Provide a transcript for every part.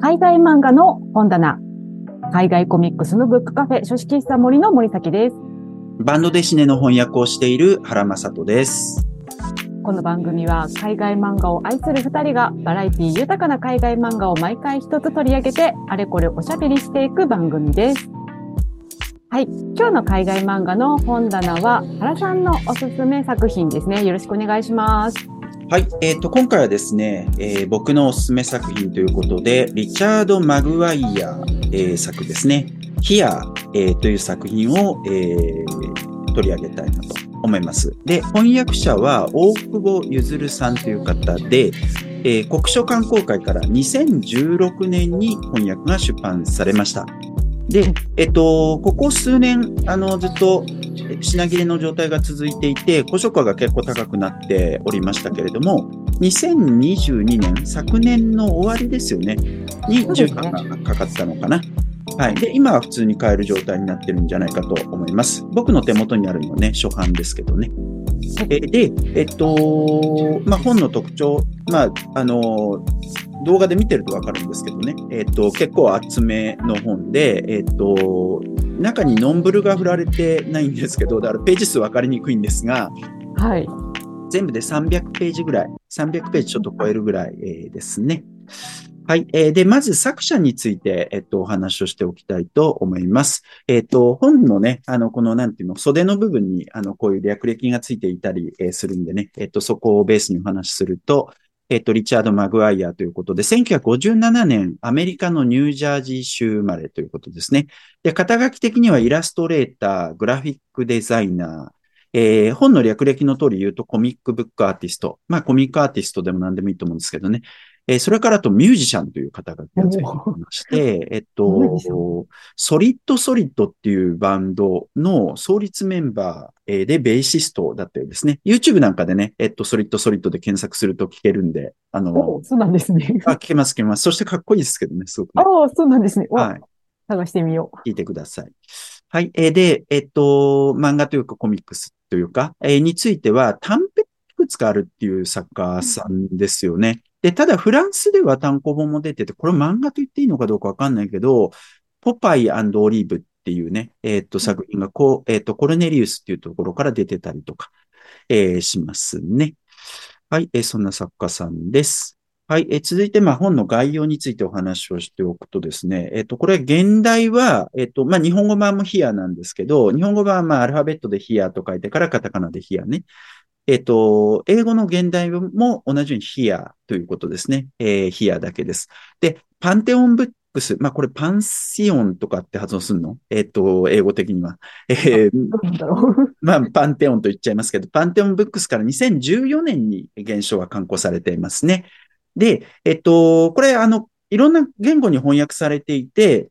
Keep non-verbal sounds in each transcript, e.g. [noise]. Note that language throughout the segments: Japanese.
海外漫画の本棚、海外コミックスのブックカフェ、書式喫茶森の森崎です。バンドデシネの翻訳をしている原正人です。この番組は海外漫画を愛する二人がバラエティ豊かな海外漫画を毎回一つ取り上げてあれこれおしゃべりしていく番組です。はい。今日の海外漫画の本棚は原さんのおすすめ作品ですね。よろしくお願いします。はい。えっ、と、今回はですね、えー僕のおすすめ作品ということで、リチャード・マグワイア、えー作ですね、ヒア、えーという作品を、えー取り上げたいなと思います。で、翻訳者は大久保譲さんという方で、えー国書観光会から2016年に翻訳が出版されました。で、えっと、ここ数年、あの、ずっとえ品切れの状態が続いていて、古書価が結構高くなっておりましたけれども、2022年、昨年の終わりですよね、に重版がかかったのかな。はい。で、今は普通に買える状態になってるんじゃないかと思います。僕の手元にあるのはね、初版ですけどね。えで、えっと、まあ、本の特徴、まあ、あの、動画で見てるとわかるんですけどね、えっと、結構厚めの本で、えっと、中にノンブルが振られてないんですけど、だからページ数分かりにくいんですが、はい。全部で300ページぐらい、300ページちょっと超えるぐらい、えーですね。はい。えーで、まず作者について、えっと、お話をしておきたいと思います。えっと、本のね、あの、この、なんていうの、袖の部分に、あの、こういう略歴がついていたり、えーするんでね、えっと、そこをベースにお話しすると、えっと、リチャード・マグワイアということで、1957年、アメリカのニュージャージー州生まれということですね。で、肩書き的にはイラストレーター、グラフィックデザイナー、えー本の略歴の通り言うとコミックブックアーティスト。まあコミックアーティストでも何でもいいと思うんですけどね。えーそれからあとミュージシャンという肩書きがついていまして、えっと、ソリッドソリッドっていうバンドの創立メンバーえーでベーシストだったようですね。YouTube なんかでね、えっと、ソリッドソリッドで検索すると聞けるんで、あのお、そうなんですね。あ、聞けます聞けます。そしてかっこいいですけどね、すごくねああ、そうなんですね。おはい。探してみよ聞いてください。はい。えーで、えっと、漫画というかコミックスというか、えーについては短編いくつかあるっていう作家さんですよね。で、ただフランスでは単行本も出てて、これ漫画と言っていいのかどうかわかんないけど、ポパイオリーブっていうね、えっと、作品がこう、えっと、コルネリウスっていうところから出てたりとか、えーしますね。はい。えーそんな作家さんです。はい。えー続いて、まあ、本の概要についてお話をしておくとですね、えっ、と、これ、現代は、えっ、と、まあ、日本語版もヒアなんですけど、日本語版は、まあ、アルファベットでヒアと書いてから、カタカナでヒアね。えっ、と、英語の現代も同じようにヒアということですね。えーヒアだけです。で、パンテオンブックス、まあ、これ、パンシオンとかって発音するの？えっ、と、英語的には。えー。[laughs] まあ、パンテオンと言っちゃいますけど、パンテオンブックスから2014年に現象は刊行されていますね。で、えっと、これ、あの、いろんな言語に翻訳されていて、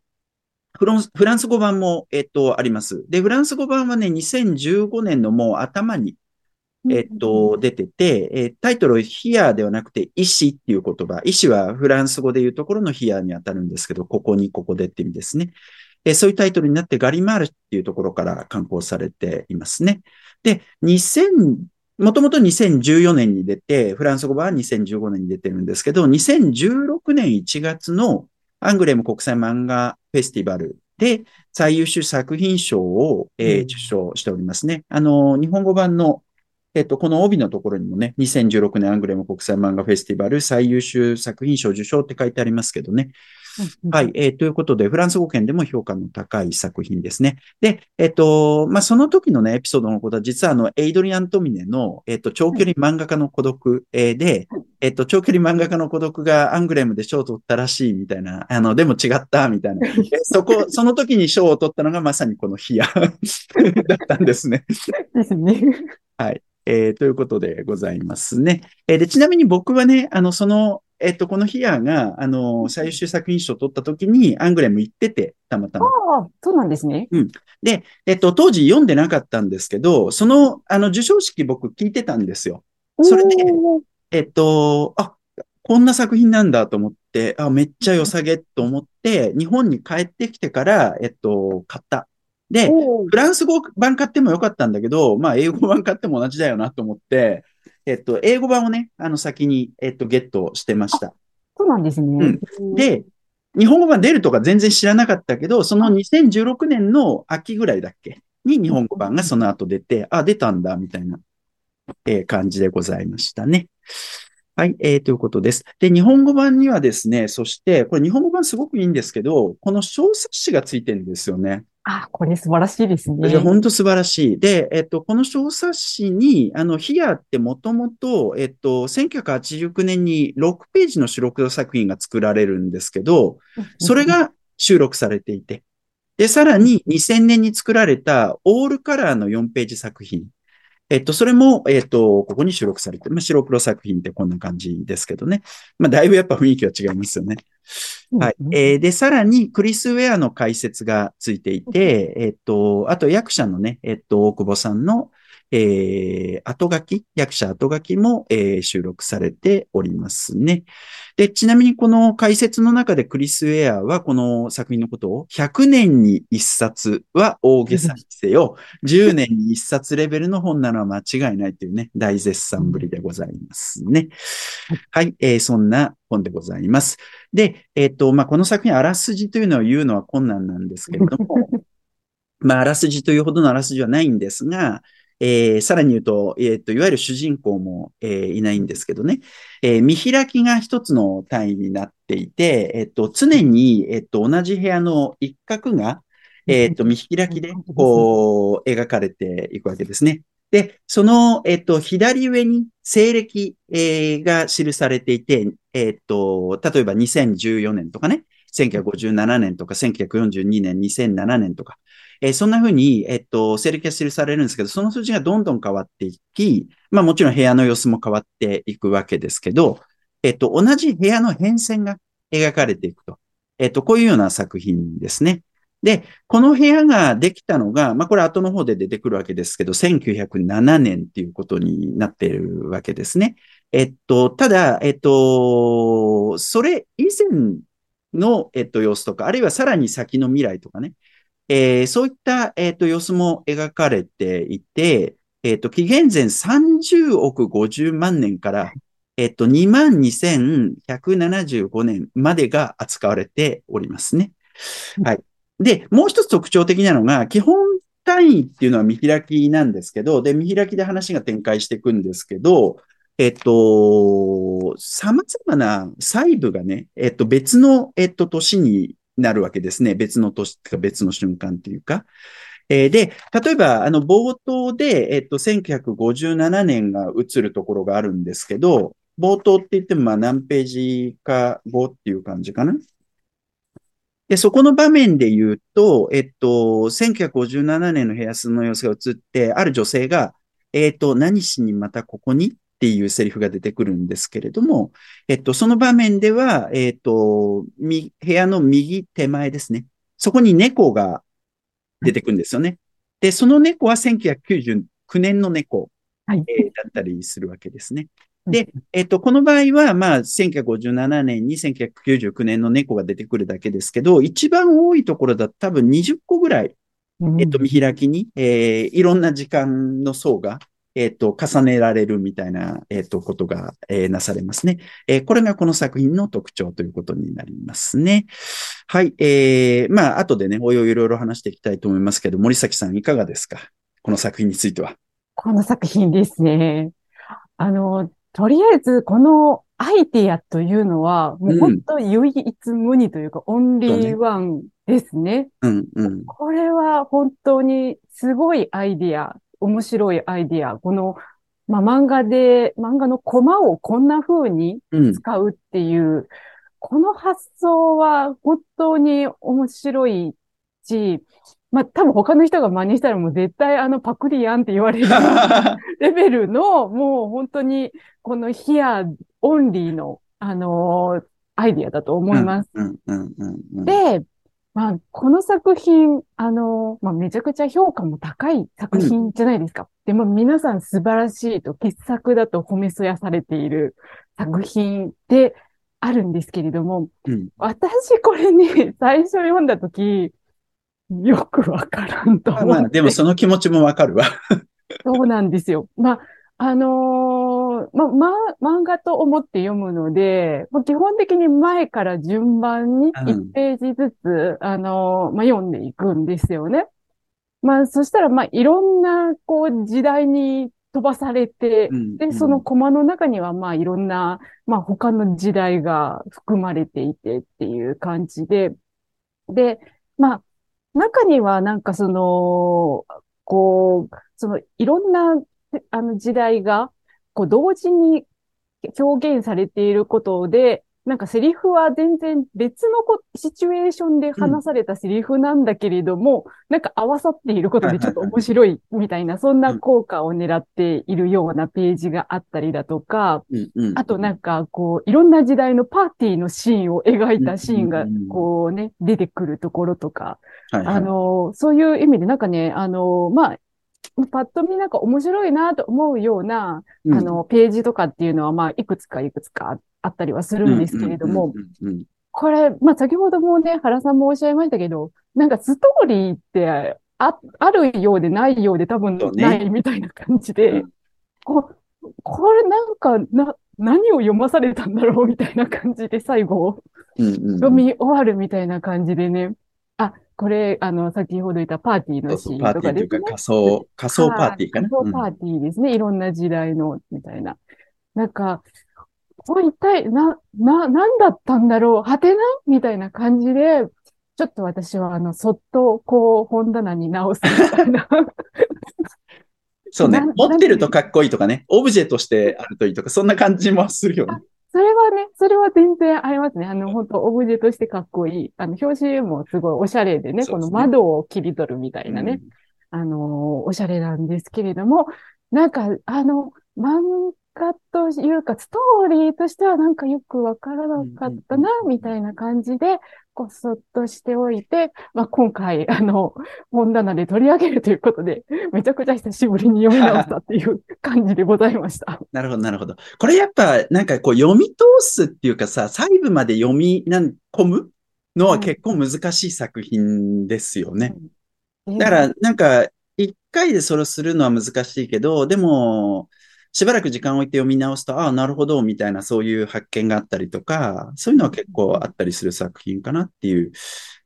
フランスフランス語版も、えっと、あります。で、フランス語版はね、2015年のもう頭に、えっと、出てて、えータイトル、ヒアではなくて、医師っていう言葉。医師はフランス語でいうところのヒアに当たるんですけど、ここに、ここでって意味ですね。えーそういうタイトルになって、ガリマールっていうところから刊行されていますね。で、2000、もともと2014年に出て、フランス語版は2015年に出てるんですけど、2016年1月のアングレム国際漫画フェスティバルで最優秀作品賞を、えーうん受賞しておりますね。あの、日本語版のえっと、この帯のところにもね、2016年アングレム国際漫画フェスティバル最優秀作品賞受賞って書いてありますけどね。はい。えーということで、フランス語圏でも評価の高い作品ですね。で、えっと、まあ、その時のね、エピソードのことは、実はあの、エイドリアン・トミネの、えっと、長距離漫画家の孤独、えーではい、えっと、長距離漫画家の孤独がアングレムで賞を取ったらしいみたいな、あの、でも違ったみたいな。えそこ、[laughs] その時に賞を取ったのがまさにこのヒア [laughs] だったんですね。ですね。えーということでございますね。えーで、ちなみに僕はね、あの、その、えっと、このヒアが、あの、最優秀作品賞を取った時に、アングレム行ってて、たまたま。ああ、そうなんですね。で、えっと、当時読んでなかったんですけど、その、あの、授賞式僕聞いてたんですよ。それでえっと、あ、こんな作品なんだと思って、あ、めっちゃ良さげと思って、日本に帰ってきてから、えっと、買った。で、フランス語版買ってもよかったんだけど、まあ、英語版買っても同じだよなと思って、えっと、英語版をね、あの、先に、えっと、ゲットしてました。そうなんですね。うんで、日本語版出るとか全然知らなかったけど、その2016年の秋ぐらいだっけ？に日本語版がその後出て、あ、出たんだ、みたいな、えー感じでございましたね。はい、えー、ということです。で、日本語版にはですね、そして、これ日本語版すごくいいんですけど、この小冊子がついてるんですよね。あ、これ素晴らしいですね。いや、本当素晴らしい。で、えっと、この小冊子に、あの、ヒアってもともと、えっと、1989年に6ページの主録作品が作られるんですけど、それが収録されていて、で、さらに2000年に作られたオールカラーの4ページ作品。えっと、それも、えっと、ここに収録されてる。まあ、白黒作品ってこんな感じですけどね。まあ、だいぶやっぱ雰囲気は違いますよね。はい。えーで、さらに、クリス・ウェアの解説がついていて、えっと、あと役者のね、えっと、大久保さんの、えー、後書き、役者後書きも、えー収録されておりますね。で、ちなみにこの解説の中でクリス・ウェアはこの作品のことを100年に1冊は大げさにせよ、[laughs] 10年に1冊レベルの本なのは間違いないというね、大絶賛ぶりでございますね。はい、えーそんな本でございます。で、えっ、と、まあ、この作品、あらすじというのを言うのは困難なんですけれども、[laughs] まあ、あらすじというほどのあらすじはないんですが、えーさらに言うと、えっ、と、いわゆる主人公も、えーいないんですけどね、えー見開きが一つの単位になっていて、えっ、と、常に、えっ、と、同じ部屋の一角が、えっ、と、見開きで、こう、描かれていくわけですね。で、その、えっと、左上に西暦、えーが記されていて、えっと、例えば2014年とかね、1957年とか1942年、2007年とか、えーそんな風に、えっと、西暦が記されるんですけど、その数字がどんどん変わっていき、まあもちろん部屋の様子も変わっていくわけですけど、えっと、同じ部屋の変遷が描かれていくと。えっと、こういうような作品ですね。で、この部屋ができたのが、まあこれ後の方で出てくるわけですけど、1907年っていうことになっているわけですね。えっと、ただ、えっと、それ以前の、えっと、様子とか、あるいはさらに先の未来とかね、えーそういった、えっと、様子も描かれていて、えっと、紀元前30億50万年から、えっと、22,175年までが扱われておりますね。はい。で、もう一つ特徴的なのが、基本単位っていうのは見開きなんですけど、で、見開きで話が展開していくんですけど、えっと、様々な細部がね、えっと、別の、えっと、年になるわけですね。別の年とか別の瞬間っていうか。えーで、例えば、あの、冒頭で、えっと、1957年が映るところがあるんですけど、冒頭って言っても、まあ、何ページか5っていう感じかな。で、そこの場面で言うと、えっと、1957年の部屋数の様子が映って、ある女性が、えっと、何しにまたここにっていうセリフが出てくるんですけれども、えっと、その場面では、えっと、み、部屋の右手前ですね。そこに猫が出てくるんですよね。で、その猫は1999年の猫、はい。えーだったりするわけですね。で、えっと、この場合は、まあ、1957年に1999年の猫が出てくるだけですけど、一番多いところだと多分20個ぐらい、うんえっと、見開きに、えーいろんな時間の層が、えっと、重ねられるみたいな、えっと、ことが、えーなされますね。えーこれがこの作品の特徴ということになりますね。はい。えー、まあ、後でね、おいおいいろいろ話していきたいと思いますけど、森崎さんいかがですか？この作品については。この作品ですね。あの、とりあえず、このアイディアというのは、もう本当唯一無二というか、オンリーワンですね。うん、うん。これは本当にすごいアイディア、面白いアイディア。この、まあ、漫画で、漫画のコマをこんな風にうん。使うっていう、この発想は本当に面白いし、まあ、多分他の人が真似したらもう絶対あのパクリやんって言われる [laughs] レベルの、もう本当にこのヒアオンリーの、あのーアイディアだと思います。うん、うん、うん、うん。で、まあ、この作品、あの、まあ、めちゃくちゃ評価も高い作品じゃないですか。でも皆さん素晴らしいと、傑作だと褒めそやされている作品であるんですけれども、うん。私これね、最初読んだとき、よくわからんとまあまあ、思って。でもその気持ちもわかるわ。そうなんですよ。まあ、あのーの、ま、ま、漫画と思って読むので、ま基本的に前から順番に1ページずつ、あの、ま読んでいくんですよね。まあ、そしたら、まあ、いろんな、こう、時代に飛ばされて、で、そのコマの中には、まあ、いろんな、まあ、他の時代が含まれていてっていう感じで、で、まあ、中には、なんかその、こう、その、いろんな、あの時代が、こう、同時に表現されていることで、なんかセリフは全然別のこシチュエーションで話されたセリフなんだけれども、うん、なんか合わさっていることでちょっと面白いみたいな、そんな効果を狙っているようなページがあったりだとか、あとなんかこう、いろんな時代のパーティーのシーンを描いたシーンがこうね、出てくるところとか、あの、そういう意味でなんかね、あの、まあ、パッと見なんか面白いなと思うような、あの、ページとかっていうのは、まあ、いくつかいくつかあったりはするんですけれども、これ、まあ、先ほどもね、原さんもおっしゃいましたけど、なんかストーリーってあ、あるようでないようで多分ないみたいな感じで、ね、ここれなんか、な、何を読まされたんだろうみたいな感じで最後、読み終わるみたいな感じでね、あ、これ、あの、先ほど言ったパーティーのシーンとかですね。パーティーというか仮想、仮想パーティーかな？仮想パーティーですね。うん、いろんな時代の、みたいな。なんか、これ一体、な、な、なんだったんだろう？はてな？みたいな感じで、ちょっと私は、あの、そっと、こう、本棚に直すみたいな。そうね。持ってるとかっこいいとかね。オブジェとしてあるといいとか、そんな感じもするよね。それはね、それは全然ありますね。あの、本当オブジェとしてかっこいい。あの、表紙もすごいおしゃれでね、でねこの窓を切り取るみたいなね、うん、あの、おしゃれなんですけれども、なんか、あの、漫画というか、ストーリーとしてはなんかよくわからなかったな、みたいな感じで、こそっとしておいて、まあ、今回、あの、本棚で取り上げるということで、めちゃくちゃ久しぶりに読み直したっていう感じでございました。なるほど、なるほど。これやっぱ、なんかこう、読み通すっていうかさ、細部まで読みなん込むのは結構難しい作品ですよね。うん、だから、なんか、一回でそれをするのは難しいけど、でも、しばらく時間を置いて読み直すと、ああ、なるほど、みたいなそういう発見があったりとか、そういうのは結構あったりする作品かなっていう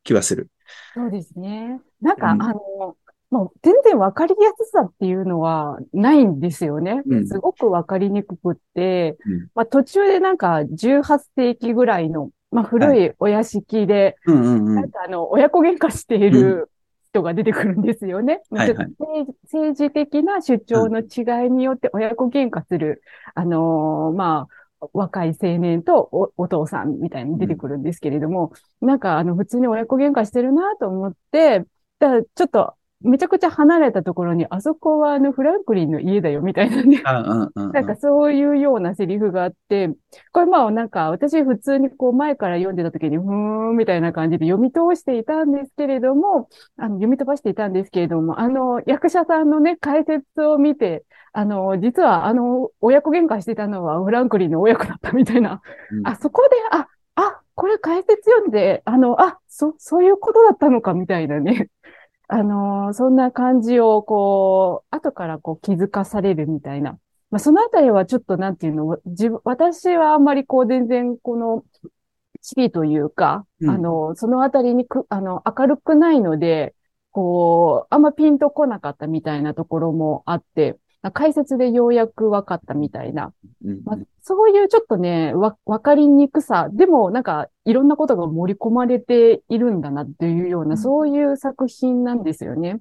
気はする。そうですね。なんか、うん、あの、もう全然わかりやすさっていうのはないんですよね。うん、すごくわかりにくくって、うん、まあ途中でなんか18世紀ぐらいの、まあ古いお屋敷で、なんかあの、親子喧嘩している人が出てくるんですよね。[laughs] はいはい、政治的な主張の違いによって親子喧嘩する、あのー、まあ、若い青年とおお父さんみたいに出てくるんですけれども、うん、なんかあの普通に親子喧嘩してるなと思って、だからちょっとめちゃくちゃ離れたところに、あそこはあのフランクリンの家だよみたいなね。[laughs] なんかそういうようなセリフがあって、これまあなんか私普通にこう前から読んでた時に、ふーんみたいな感じで読み通していたんですけれども、あの読み飛ばしていたんですけれども、あの役者さんのね、解説を見て、あの、実はあの、親子喧嘩してたのはフランクリンの親子だったみたいな。うん、あ、そこで、あ、あ、これ解説読んで、あの、あ、そ、そういうことだったのかみたいなね。あのー、そんな感じを、こう、後からこう気づかされるみたいな。まあ、そのあたりはちょっとなんていうの、自分、私はあんまりこう全然この、地理というか、うん、あの、そのあたりにく、あの、明るくないので、こう、あんまピンとこなかったみたいなところもあって、解説でようやく分かったみたいな。まあ、そういうちょっとね、わ、わかりにくさ、でもなんかいろんなことが盛り込まれているんだなっていうような、そういう作品なんですよね。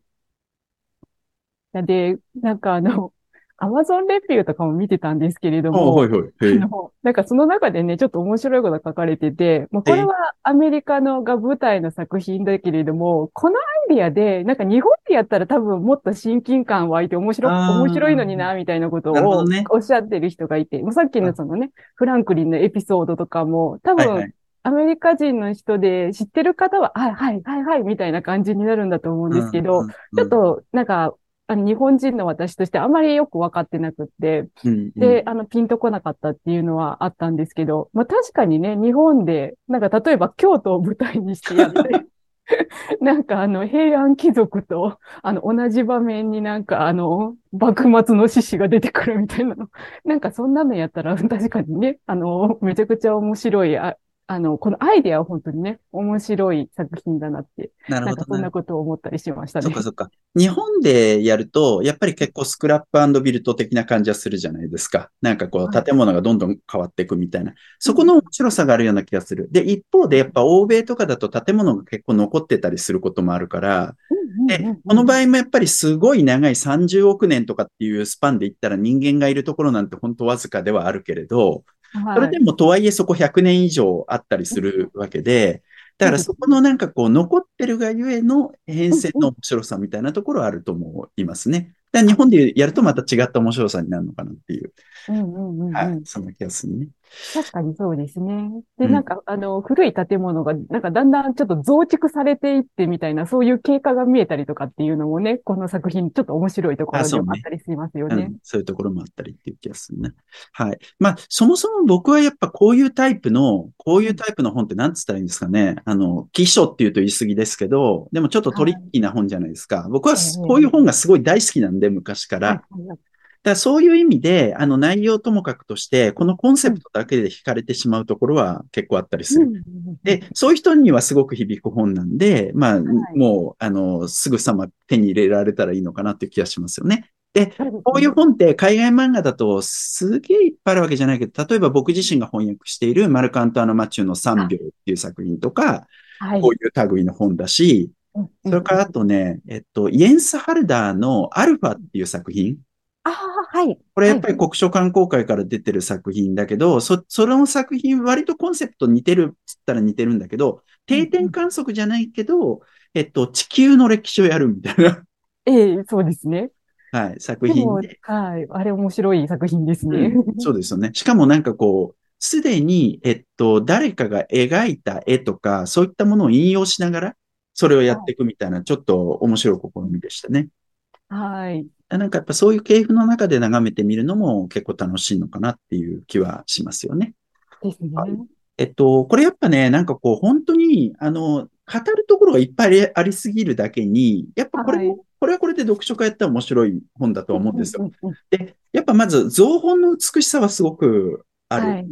で、なんかあの、アマゾンレビューとかも見てたんですけれども、はいはい、なんかその中でね、ちょっと面白いことが書かれてて、もうこれはアメリカのが舞台の作品だけれども、このアイディアで、なんか日本でやったら多分もっと親近感湧いて面白面白いのにな、みたいなことをおっしゃってる人がいて、ね、さっきのそのね、フランクリンのエピソードとかも、多分、はいはい。アメリカ人の人で知ってる方は、はい、はい、はい、はい、みたいな感じになるんだと思うんですけど、ちょっと、なんか、あの、日本人の私としてあまりよくわかってなくって、うんうん、で、あの、ピンとこなかったっていうのはあったんですけど、まあ確かにね、日本で、なんか例えば京都を舞台にしてやって、[laughs] なんかあの、平安貴族と、あの、同じ場面になんかあの、幕末の志士が出てくるみたいなの。なんかそんなのやったら確かにね、あの、めちゃくちゃ面白い、ああの、このアイデアは本当にね、面白い作品だなって、なるほどねなんかそんな。ことを思ったりしましたねそっか。そっか。日本でやると、やっぱり結構スクラップビルト的な感じはするじゃないですか。なんかこう、はい建物がどんどん変わっていくみたいな。そこの面白さがあるような気がする。で、一方でやっぱ欧米とかだと建物が結構残ってたりすることもあるから、で、この場合もやっぱりすごい長い30億年とかっていうスパンで言ったら人間がいるところなんて本当わずかではあるけれど、合それでもとはいえそこ100年以上あったりするわけで、だからそこのなんかこう残ってるがゆえの変遷の面白さみたいなところはあると思いますね。だから日本でやるとまた違った面白さになるのかなっていう、うんうんうんうん。はい、そんな気がするね。確かにそうですね。で、うんなんか、あの、古い建物が、なんかだんだんちょっと増築されていってみたいな、そういう経過が見えたりとかっていうのもね、この作品、ちょっと面白いところでもあったりしますよねうん。、そういうところもあったりっていう気がするね。はい。まあ、そもそも僕はやっぱこういうタイプの、こういうタイプの本って何つったらいいんですかね。あの、記書っていうと言い過ぎですけど、でもちょっとトリッキーな本じゃないですか。僕はええこういう本がすごい大好きなんで、昔から。はいだからそういう意味で、あの内容ともかくとして、このコンセプトだけで惹かれてしまうところは結構あったりする。うんうんうんで、そういう人にはすごく響く本なんで、まあ、もう、あの、すぐさま手に入れられたらいいのかなっていう気がしますよね。で、こういう本って海外漫画だとすげえいっぱいあるわけじゃないけど、例えば僕自身が翻訳しているマルカント・アナ・マチューの3秒っていう作品とか、はいこういう類の本だし、それからあとね、えっと、イエンス・ハルダーのアルファっていう作品。ああ、はい。これやっぱり国書観光会から出てる作品だけど、そ、その作品割とコンセプト似てるっつったら似てるんだけど、定点観測じゃないけど、えっと、地球の歴史をやるみたいな、ええそうですね。はい、作品で。、はい。あれ面白い作品ですね。うんそうですよね。しかもなんかこう、すでに、えっと、誰かが描いた絵とか、そういったものを引用しながら、それをやっていくみたいな、ちょっと面白い試みでしたね。はい。なんかやっぱそういう系譜の中で眺めてみるのも結構楽しいのかなっていう気はしますよね。ですね。はいえっと、これやっぱね、なんかこう、本当に、あの、語るところがいっぱいありすぎるだけに、やっぱこれも、はいこれはこれで読書家やったら面白い本だとは思うんですよ。で、やっぱまず、造本の美しさはすごくある。はい。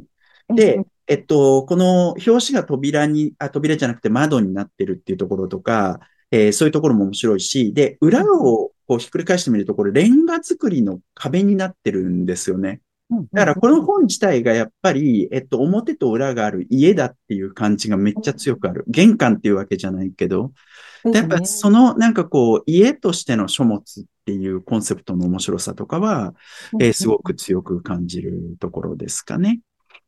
でうん、えっと、この表紙が扉に、あ、扉じゃなくて窓になってるっていうところとか、えーそういうところも面白いし、で、裏をこうひっくり返してみると、これレンガ作りの壁になってるんですよね。うん。だからこの本自体がやっぱり、えっと、表と裏がある家だっていう感じがめっちゃ強くある。玄関っていうわけじゃないけど、でやっぱそのなんかこう、家としての書物っていうコンセプトの面白さとかは、えーすごく強く感じるところですかね。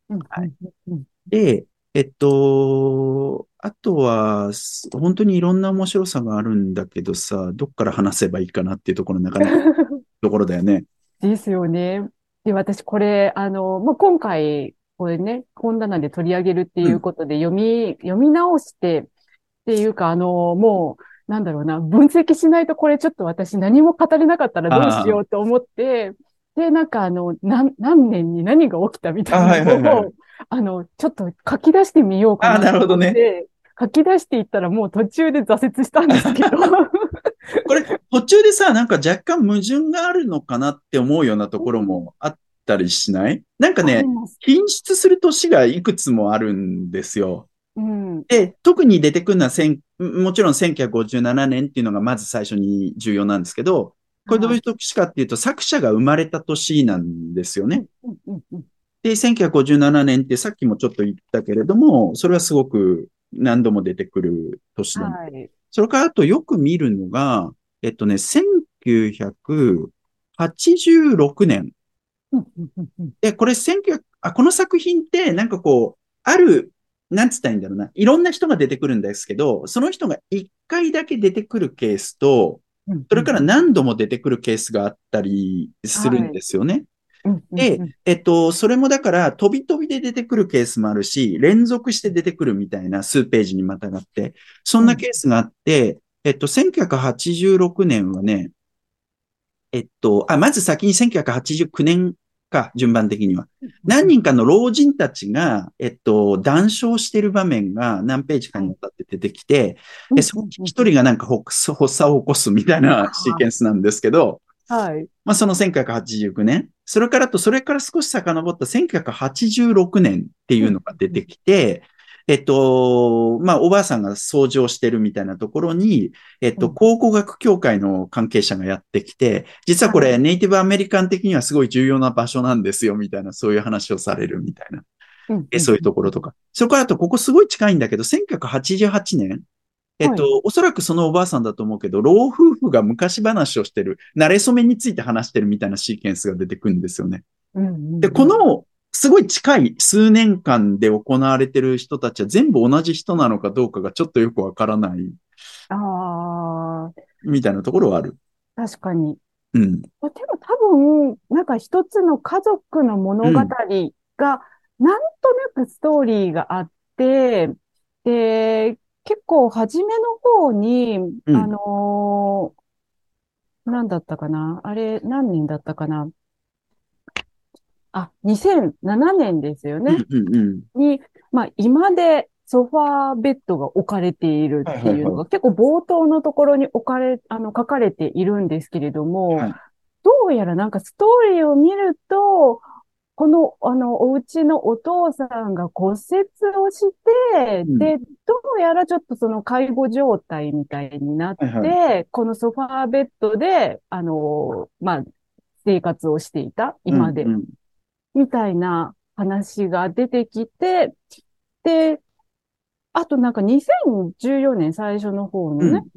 はいうん。で、えっと、あとは、す本当にいろんな面白さがあるんだけどさ、どっから話せばいいかなっていうところなかなか [laughs] ところだよね。ですよね。で、私これ、あの、もう今回、これね、本棚で取り上げるっていうことで読み、読み直して、っていうか、あの、もう、なんだろうな、分析しないとこれちょっと私何も語れなかったらどうしようと思って、で、なんかあの、何、何年に何が起きたみたいなあはいはいはいあの、ちょっと書き出してみようかあなるほどねと思って、書き出していったらもう途中で挫折したんですけど、[laughs] これ、途中でさ、なんか若干矛盾があるのかなって思うようなところもあったりしない？なんかね品質する年がいくつもあるんですよ。うん。で、特に出てくるのは千、もちろん1957年っていうのがまず最初に重要なんですけど、これどういう年かっていうと、作者が生まれた年なんですよね。で、1957年ってさっきもちょっと言ったけれども、それはすごく何度も出てくる年なんではい。それからあとよく見るのが、えっとね、1986年。で、これ1900、あ、この作品ってなんかこう、ある、なんつったらいいんだろうな。いろんな人が出てくるんですけど、その人が一回だけ出てくるケースと、うんそれから何度も出てくるケースがあったりするんですよね。うんうんでうんえっと、それもだから、飛び飛びで出てくるケースもあるし、連続して出てくるみたいな数ページにまたがって、そんなケースがあって、えっと、1986年はね、えっと、あ、まず先に1989年か、順番的には。何人かの老人たちが、えっと、談笑してる場面が何ページかにわたって出てきて、で、その一人がなんか発作を起こすみたいなシーケンスなんですけど、はい。まあその1989年、それからと、それから少し遡った1986年っていうのが出てきて、えっと、まあ、おばあさんが掃除をしてるみたいなところに、えっと、考古学協会の関係者がやってきて、実はこれネイティブアメリカン的にはすごい重要な場所なんですよ、みたいな、そういう話をされるみたいな。えそういうところとか。それからと、ここすごい近いんだけど、1988年、えっと、はい、おそらくそのおばあさんだと思うけど、老夫婦が昔話をしてる、慣れ初めについて話してるみたいなシーケンスが出てくるんですよね。うんうんうん、で、この、すごい近い数年間で行われてる人たちは全部同じ人なのかどうかがちょっとよくわからない。ああ。みたいなところはある。確かに。うん。でも多分、なんか一つの家族の物語が、なんとなくストーリーがあって、で、結構初めの方に、うん。あのーなんだったかな？あれ、何年だったかな？あ、2007年ですよね。うんうんに、まあ、今でソファーベッドが置かれているっていうのが結構冒頭のところに置かれ、あの、書かれているんですけれども、はい。どうやらなんかストーリーを見ると、この、あの、お家のお父さんが骨折をして、うん。で、どうやらちょっとその介護状態みたいになって、はいこのソファーベッドで、あの、まあ、生活をしていた、今で。うん。うん。みたいな話が出てきて、で、あとなんか2014年最初の方のね、うん。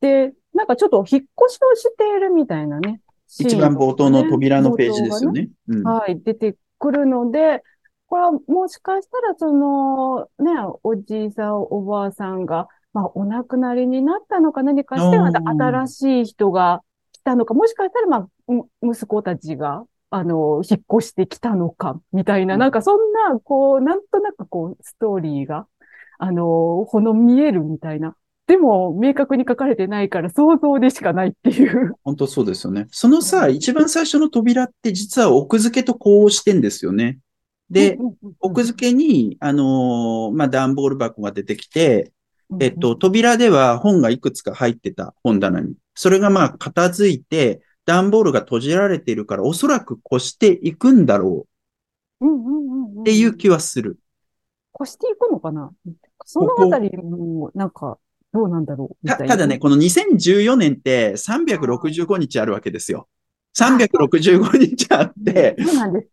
で、なんかちょっと引っ越しをしているみたいなね。一番冒頭の扉のページですよね。うんはい、出てくるので、これはもしかしたらその、ね、おじいさん、おばあさんが、まあ、お亡くなりになったのか何かして、また新しい人が来たのか、もしかしたら、まあ、む息子たちが、あの、引っ越してきたのか、みたいな、うんなんかそんな、こう、なんとなくこう、ストーリーが、あの、ほの見えるみたいな。でも、明確に書かれてないから、想像でしかないっていう。本当そうですよね。そのさ、一番最初の扉って実は奥付けとこうしてんですよね。で、奥付けに、あのーまあ、段ボール箱が出てきて、うんえっと、扉では本がいくつか入ってた本棚に。それがまあ、片付いて、段ボールが閉じられているから、おそらく越していくんだろうんうんうんうんうっていう気はする。越していくのかな？そのあたりも、なんか、どうなんだろうみただね、この2014年って365日あるわけですよ。365日あって、そうなんです。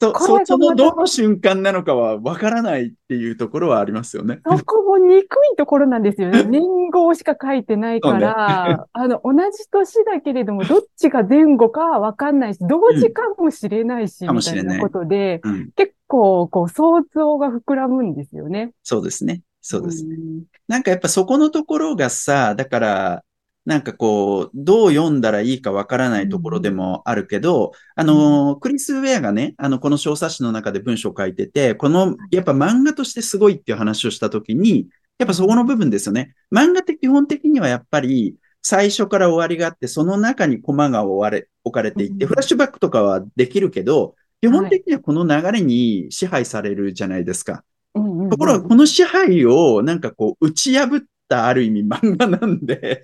そそそのどの瞬間なのかはわからないっていうところはありますよね。そこも憎いところなんですよね。[laughs] 年号しか書いてないから、あの、同じ年だけれども、どっちが前後かはわかんないし、同時かもしれないし、かもしれなみたいないことで、うん。結構、こう、想像が膨らむんですよね。そうですね。そうですね。んなんかやっぱそこのところがさ、だから、なんかこう、どう読んだらいいかわからないところでもあるけど、あの、クリス・ウェアがね、あの、この小冊子の中で文章を書いてて、この、やっぱ漫画としてすごいっていう話をしたときに、やっぱそこの部分ですよね。漫画って基本的にはやっぱり、最初から終わりがあって、その中にコマが追われ、置かれていって、うんフラッシュバックとかはできるけど、基本的にはこの流れに支配されるじゃないですか。うんうんうん。ところが、この支配を、なんかこう、打ち破ったある意味漫画なんで、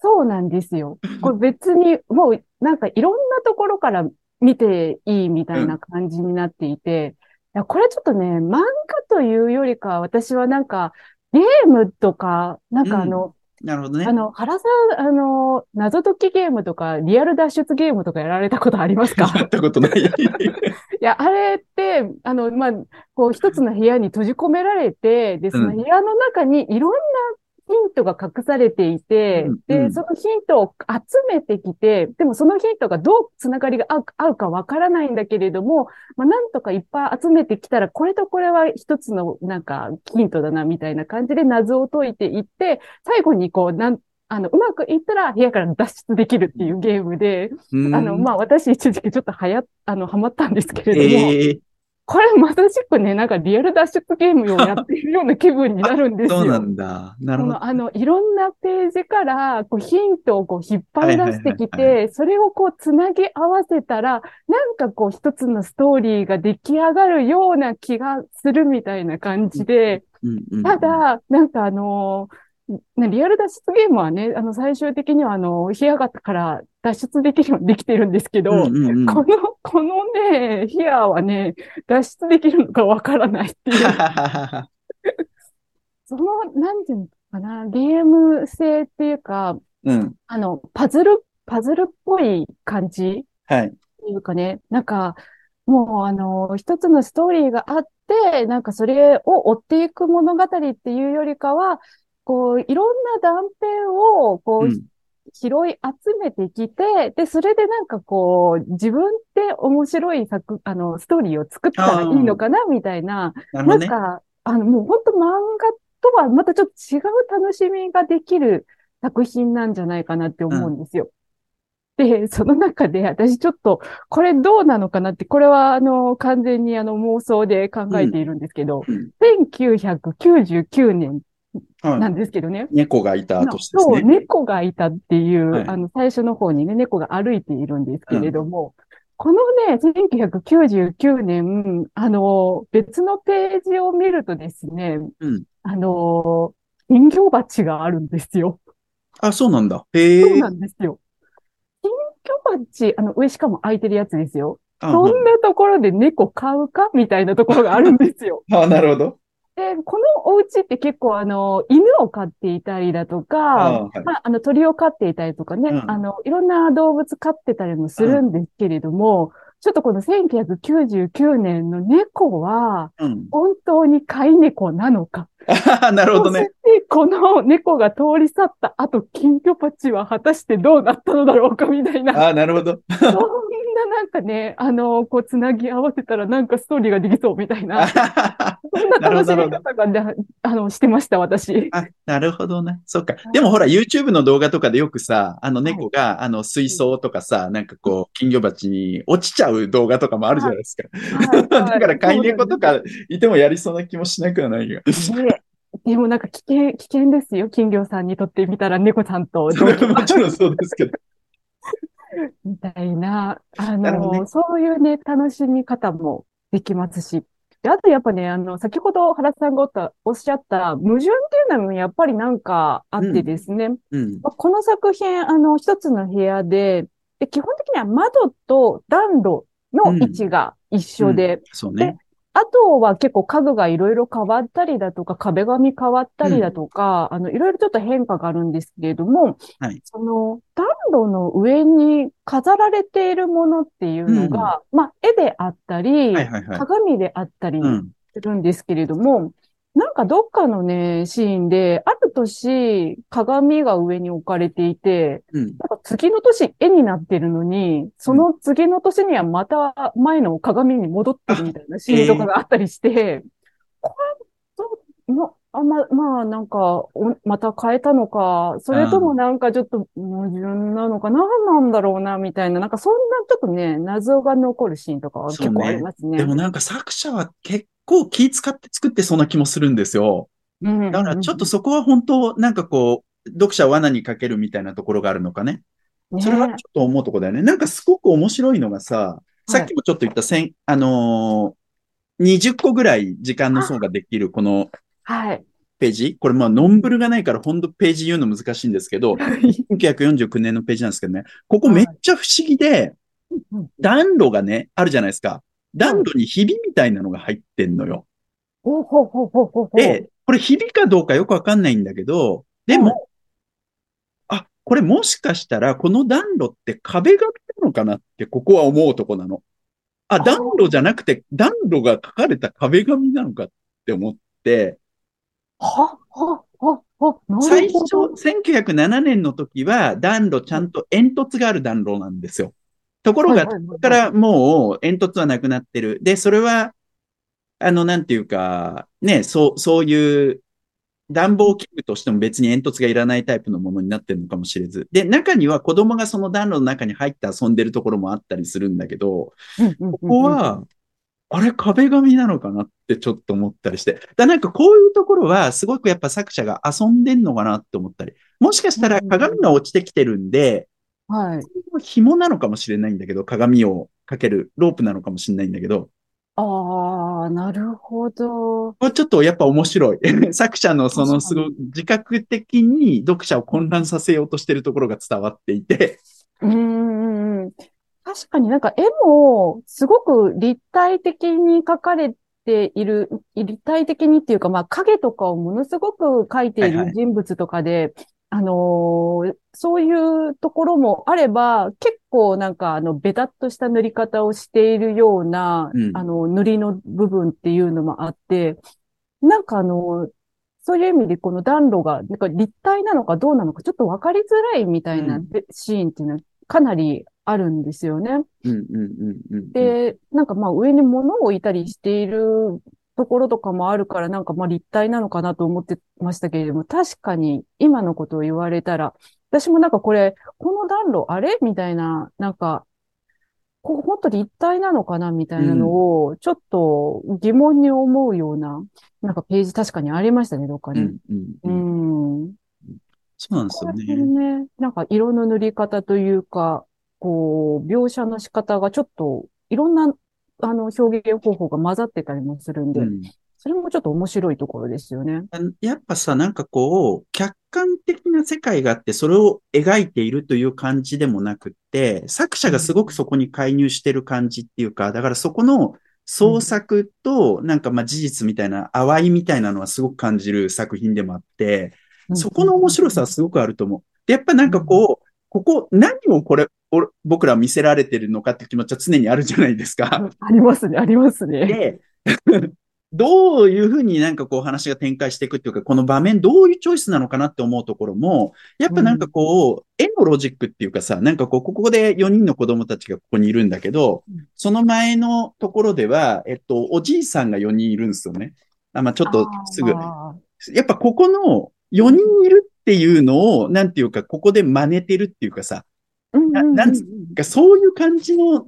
そうなんですよ。[laughs] これ別に、もうなんかいろんなところから見ていいみたいな感じになっていて、いやこれちょっとね、漫画というよりか、私はなんかゲームとか、なんかあの、なるほどねあ。の、原さん、あの、謎解きゲームとか、リアル脱出ゲームとかやられたことありますか？やったことない。[laughs] いや、あれって、あの、まあ、こう、一つの部屋に閉じ込められて、で、その部屋の中にいろんなヒントが隠されていて、うんうで、ん。そのヒントを集めてきて、でもそのヒントがどうつながりが合うかわからないんだけれども、まあ、なんとかいっぱい集めてきたら、これとこれは一つのなんかヒントだな、みたいな感じで謎を解いていって、最後にこう、なん、あの、うまくいったら部屋から脱出できるっていうゲームで、うん。あの、まあ、私一時期ちょっと流行っ、あの、ハマったんですけれども、ええこれまさしくね、なんかリアル脱出ゲームをやっているような気分になるんですよ。そうなんだ。なるほど。あの、いろんなページから、こう、ヒントをこう、引っ張り出してきて、それをこう、つなぎ合わせたら、なんかこう、一つのストーリーが出来上がるような気がするみたいな感じで、ただ、なんかあのねリアル脱出ゲームはね、あの、最終的にはあの、部屋がから脱出できるように [laughs] できてるんですけど、うんうんうんこの、このね、部屋はね、脱出できるのかわからないっていう。[laughs] その、なんていうのかな、ゲーム性っていうか、うん。あの、パズル、パズルっぽい感じはい。っていうかね、なんか、もうあの、一つのストーリーがあって、なんかそれを追っていく物語っていうよりかは、こう、いろんな断片を、こう、うん。拾い集めてきて、で、それでなんかこう、自分で面白い作、あの、ストーリーを作ったらいいのかな、みたいな、なね。なんか、あの、もう本当漫画とはまたちょっと違う楽しみができる作品なんじゃないかなって思うんですよ。で、その中で私ちょっと、これどうなのかなって、これはあの、完全にあの妄想で考えているんですけど、うん1999年はないんですけどね。猫がいた年ですそう、ね。猫がいたっていう、はいあの、最初の方にね、猫が歩いているんですけれども、このね、1999年、あの、別のページを見るとですね、うん。あの、金魚鉢があるんですよ。あ、そうなんだ。へえそうな。んですよ。金魚鉢、あの、上しかも空いてるやつですよ。あそんなところで猫飼うかみたいなところがあるんですよ。[laughs] あ、なるほど。で、このお家って結構あの、犬を飼っていたりだとあか、はいまあ、あの、鳥を飼っていたりとかね、うんあの、いろんな動物飼ってたりもするんですけれども、ちょっとこの1999年の猫は、うん。本当に飼い猫なのか。あ [laughs] なるほどね。この猫が通り去った後、金魚鉢は果たしてどうなったのだろうかみたいな。あなるほど。そんななんかね、あの、こう、つなぎ合わせたらなんかストーリーができそうみたいな。[laughs] そ [laughs] んな楽しみ方がね、あの、してました、私。あ、なるほどね。そっか。でもほら、YouTube の動画とかでよくさ、あの猫が、あの水槽とかさ、なんかこう、金魚鉢に落ちちゃう動画とかもあるじゃないですか。はい [laughs] だから飼い猫とかいてもやりそうな気もしなくはないが。なんでもなんか危険、危険ですよ。金魚さんにとってみたら猫ちゃんと [laughs] もちろんそうですけど。みたいな、あの、ねそういうね、楽しみ方もできますし。であとやっぱね、あの、先ほど原さんがおったおっしゃった矛盾っていうのもやっぱりなんかあってですね。うん。まあこの作品、あの、一つの部屋で、で、基本的には窓と暖炉の位置が一緒で、そうね。あとは結構家具がいろいろ変わったりだとか、壁紙変わったりだとか、あの、いろいろちょっと変化があるんですけれども、はいその暖炉の上に飾られているものっていうのが、まあ、絵であったり、はいはいはい。鏡であったりうん。するんですけれども、なんかどっかのね、シーンで、ある年、鏡が上に置かれていて、うん。なんか次の年絵になってるのに、その次の年にはまた前の鏡に戻ってるみたいなシーンとかがあったりして、これ、どま、あま、まあなんか、おまた変えたのか、それともなんかちょっと矛盾なのか、何なんだろうな、みたいな、なんかそんなちょっとね、謎が残るシーンとかは結構ありますね。でもなんか作者は結構気使って作ってそうな気もするんですよ。うんだからちょっとそこは本当、なんかこう、読者を罠にかけるみたいなところがあるのかね。ねそれはちょっと思うところだよね。なんかすごく面白いのがさ、いさっきもちょっと言った千、あのー、20個ぐらい時間の層ができるこのはい。ページ。これまあ、ノンブルがないから本当ページ言うの難しいんですけど、1949年のページなんですけどね、ここめっちゃ不思議で、うん暖炉がね、あるじゃないですか。暖炉にひびみたいなのが入ってんのよ。で、これひびかどうかよくわかんないんだけど、でも、あ、これもしかしたらこの暖炉って壁紙なのかなってここは思うとこなの。あ、暖炉じゃなくて暖炉が書かれた壁紙なのかって思って、は、は、は、は、なる最。初、1907年の時は暖炉ちゃんと煙突がある暖炉なんですよ。ところが、そこからもう煙突はなくなってる。で、それは、あの、なんていうか、ね、そう、そういう暖房器具としても別に煙突がいらないタイプのものになってるのかもしれず。で、中には子供がその暖炉の中に入って遊んでるところもあったりするんだけど、こここ、は、あれ壁紙なのかなってちょっと思ったりして。だなんかこういうところはすごくやっぱ作者が遊んでんのかなって思ったり。もしかしたら鏡が落ちてきてるんで、はい。紐なのかもしれないんだけど、鏡をかけるロープなのかもしれないんだけど、ああ、なるほど。これちょっとやっぱ面白い。[laughs] 作者のそのすごい自覚的に読者を混乱させようとしてるところが伝わっていて。うーん。確かになんか絵もすごく立体的に描かれている、立体的にっていうか、まあ影とかをものすごく描いていはいはいる人物とかで、あのーそういうところもあれば、結構なんかあの、ベタっとした塗り方をしているような、うんあの、塗りの部分っていうのもあって、なんかあの、そういう意味でこの暖炉が、なんか立体なのかどうなのかちょっとわかりづらいみたいなシーンっていうのはかなりあるんですよね。うんうんうんうん。で、なんかまあ上に物を置いたりしているところとかもあるから、なんかまあ立体なのかなと思ってましたけれども、確かに今のことを言われたら、私もなんかこれ、この暖炉あれ？みたいな、なんか、ここ本当に立体なのかなみたいなのを、ちょっと疑問に思うような、なんかページ確かにありましたね、どっかに。うんうん。そうなんですよね。ね、なんか色の塗り方というか、こう、描写の仕方がちょっと、いろんな、あの、表現方法が混ざってたりもするんで、うんそれもちょっと面白いところですよね。やっぱさ、なんかこう、客観的な世界があって、それを描いているという感じでもなくって、作者がすごくそこに介入してる感じっていうか、だからそこの創作と、なんかまあ事実みたいな、淡いみたいなのはすごく感じる作品でもあって、そこの面白さはすごくあると思う。で、やっぱなんかこう、ここ、何をこれ、俺僕ら見せられてるのかって気持ちは常にあるじゃないですか。ありますね、ありますね。で、[laughs] どういうふうになんかこう話が展開していくっていうか、この場面どういうチョイスなのかなって思うところも、やっぱなんかこう、絵のロジックっていうかさ、なんかこう、ここで4人の子供たちがここにいるんだけどうん、その前のところでは、えっと、おじいさんが4人いるんですよね。あまあちょっとすぐ。あやっぱここの4人いるっていうのを、なんていうか、ここで真似てるっていうかさ、ななんつがそういう感じの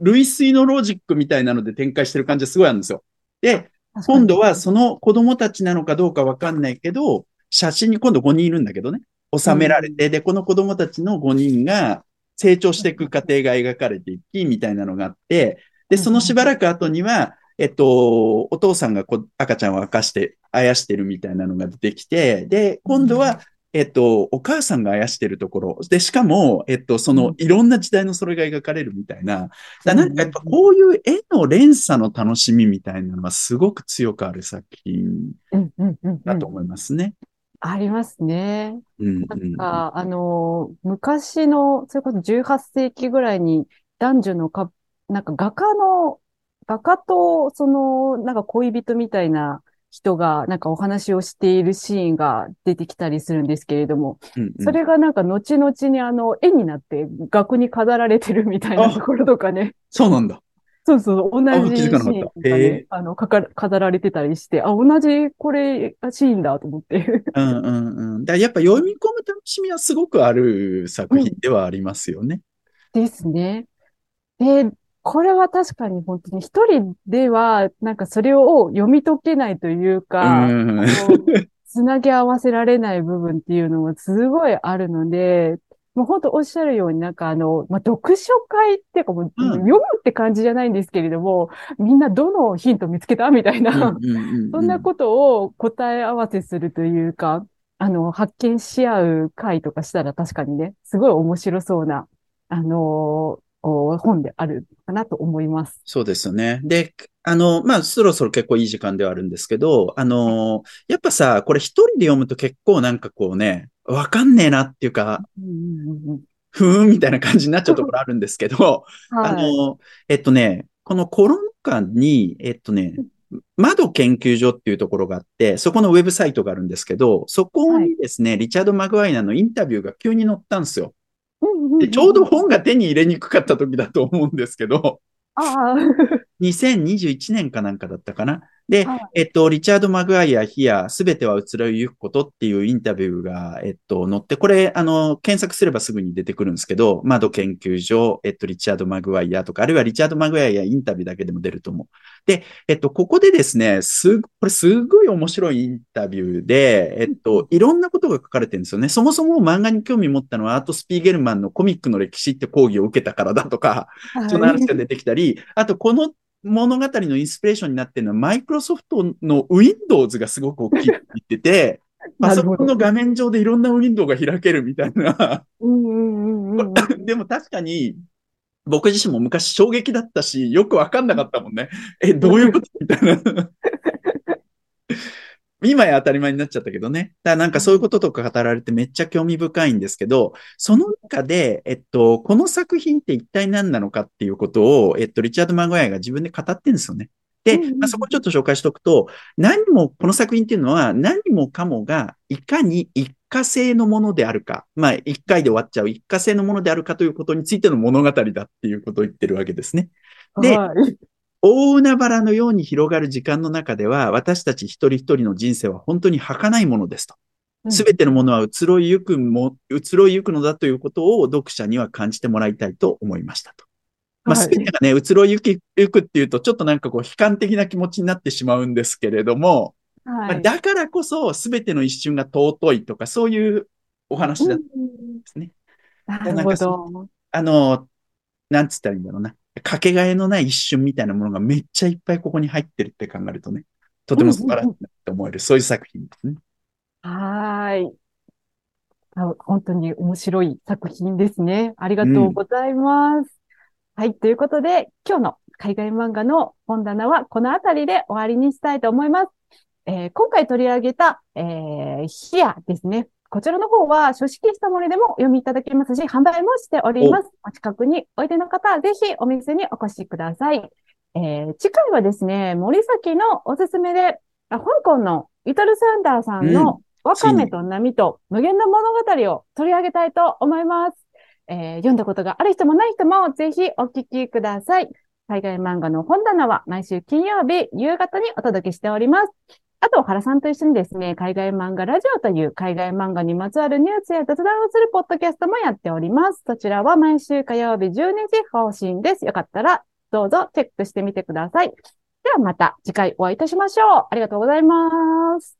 類推のロジックみたいなので展開してる感じがすごいあるんですよ。で、今度はその子供たちなのかどうかわかんないけど、写真に今度5人いるんだけどね、収められて、で、この子供たちの5人が成長していく過程が描かれていき、みたいなのがあって、で、そのしばらく後には、えっと、お父さんがこ赤ちゃんを明かして、あやしてるみたいなのが出てきて、で、今度は、えっと、お母さんがあやしてるところ。で、しかも、えっと、その、いろんな時代のそれが描かれるみたいな。だなんかやっぱこういう絵の連鎖の楽しみみたいなのはすごく強くある作品うんうんうんうんだと思いますね。ありますね。うん、なんか、あの、昔の、それこそ18世紀ぐらいに男女のか、なんか画家の、画家と、その、なんか恋人みたいな人が、なんかお話をしているシーンが出てきたりするんですけれども、うんうんそれがなんか後々にあの、絵になって額に飾られてるみたいなあところとかね。そうなんだ。そうそう、同あじシーン気づかなかったとかねへえ、あの、かか、飾られてたりして、あ、同じこれ、シーンだと思って。うんうんうん。だやっぱ読み込む楽しみはすごくある作品ではありますよね。ですね。で、これは確かに本当に一人では、なんかそれを読み解けないというか、つなぎ合わせられない部分っていうのもすごいあるので、もう本当おっしゃるようになんかあの、まあ、読書会っていうかもう、うん。読むって感じじゃないんですけれども、みんなどのヒント見つけたみたいな、そんなことを答え合わせするというか、あの、発見し合う会とかしたら確かにね、すごい面白そうな、あのこう本であるかなと思います。そうですよね。で、あの、まあ、そろそろ結構いい時間ではあるんですけど、あの、やっぱさ、これ一人で読むと結構なんかこうね、わかんねえなっていうか、ふーんみたいな感じになっちゃうところあるんですけど、はい。の、えっとね、このコロナ禍に、えっとね、窓研究所っていうところがあって、そこのウェブサイトがあるんですけど、そこにですね、リチャード・マグワイナのインタビューが急に載ったんですよ。で、ちょうど本が手に入れにくかった時だと思うんですけど、ああ、[laughs] 2021年かなんかだったかな。ではい、えっと、リチャード・マグワイア・ヒア、すべては移ろいゆくことっていうインタビューが、えっと、載って、これ、あの、検索すればすぐに出てくるんですけど、窓研究所、えっと、リチャード・マグワイアとか、あるいはリチャード・マグワイアインタビューだけでも出ると思う。で、えっと、ここでですね、す、これすごい面白いインタビューで、えっと、いろんなことが書かれてるんですよね。そもそも漫画に興味持ったのはアート・スピーゲルマンのコミックの歴史って講義を受けたからだとか、その話が出てきたり、あとこの物語のインスピレーションになってるのは、マイクロソフトの Windows がすごく大きいって言ってて、[laughs] パソコンの画面上でいろんなウィンドウが開けるみたいな。[laughs] でも確かに、僕自身も昔衝撃だったし、よくわかんなかったもんね。え、どういうこと？みたいな。今や当たり前になっちゃったけどね。だからなんかそういうこととか語られてめっちゃ興味深いんですけど、その中で、えっと、この作品って一体何なのかっていうことを、えっと、リチャード・マゴヤが自分で語ってるんですよね。で、まあ、そこをちょっと紹介しておくと、何も、この作品っていうのは何もかもがいかに一過性のものであるか、まあ一回で終わっちゃう一過性のものであるかということについての物語だっていうことを言ってるわけですね。ではい。大海原のように広がる時間の中では、私たち一人一人の人生は本当に儚いものですと。すべてのものは移ろいゆくも、移ろいゆくのだということを読者には感じてもらいたいと思いましたと。まあ、はいすべてがね、移ろいゆき、ゆくっていうと、ちょっとなんかこう、悲観的な気持ちになってしまうんですけれども、まはい。あだからこそ、すべての一瞬が尊いとか、そういうお話だったんですね。なるほど。あの、なんつったらいいんだろうな。かけがえのない一瞬みたいなものがめっちゃいっぱいここに入ってるって考えるとね、とても素晴らしいなって思える、そういう作品ですね。はい。本当に面白い作品ですね。ありがとうございます。はい。ということで、今日の海外漫画の本棚はこのあたりで終わりにしたいと思います。えー今回取り上げた、えー、ヒアですね。こちらの方は書式したものでもお読みいただけますし、販売もしております。お近くにおいでの方はぜひお店にお越しください。えー次回はですね、森崎のおすすめで、あ香港のリトルサンダーさんのワカメと波と無限の物語を取り上げたいと思います。えー読んだことがある人もない人もぜひお聞きください。海外漫画の本棚は毎週金曜日夕方にお届けしております。あと、原さんと一緒にですね、海外漫画ラジオという海外漫画にまつわるニュースや雑談をするポッドキャストもやっております。そちらは毎週火曜日12時更新です。よかったらどうぞチェックしてみてください。ではまた次回お会いいたしましょう。ありがとうございます。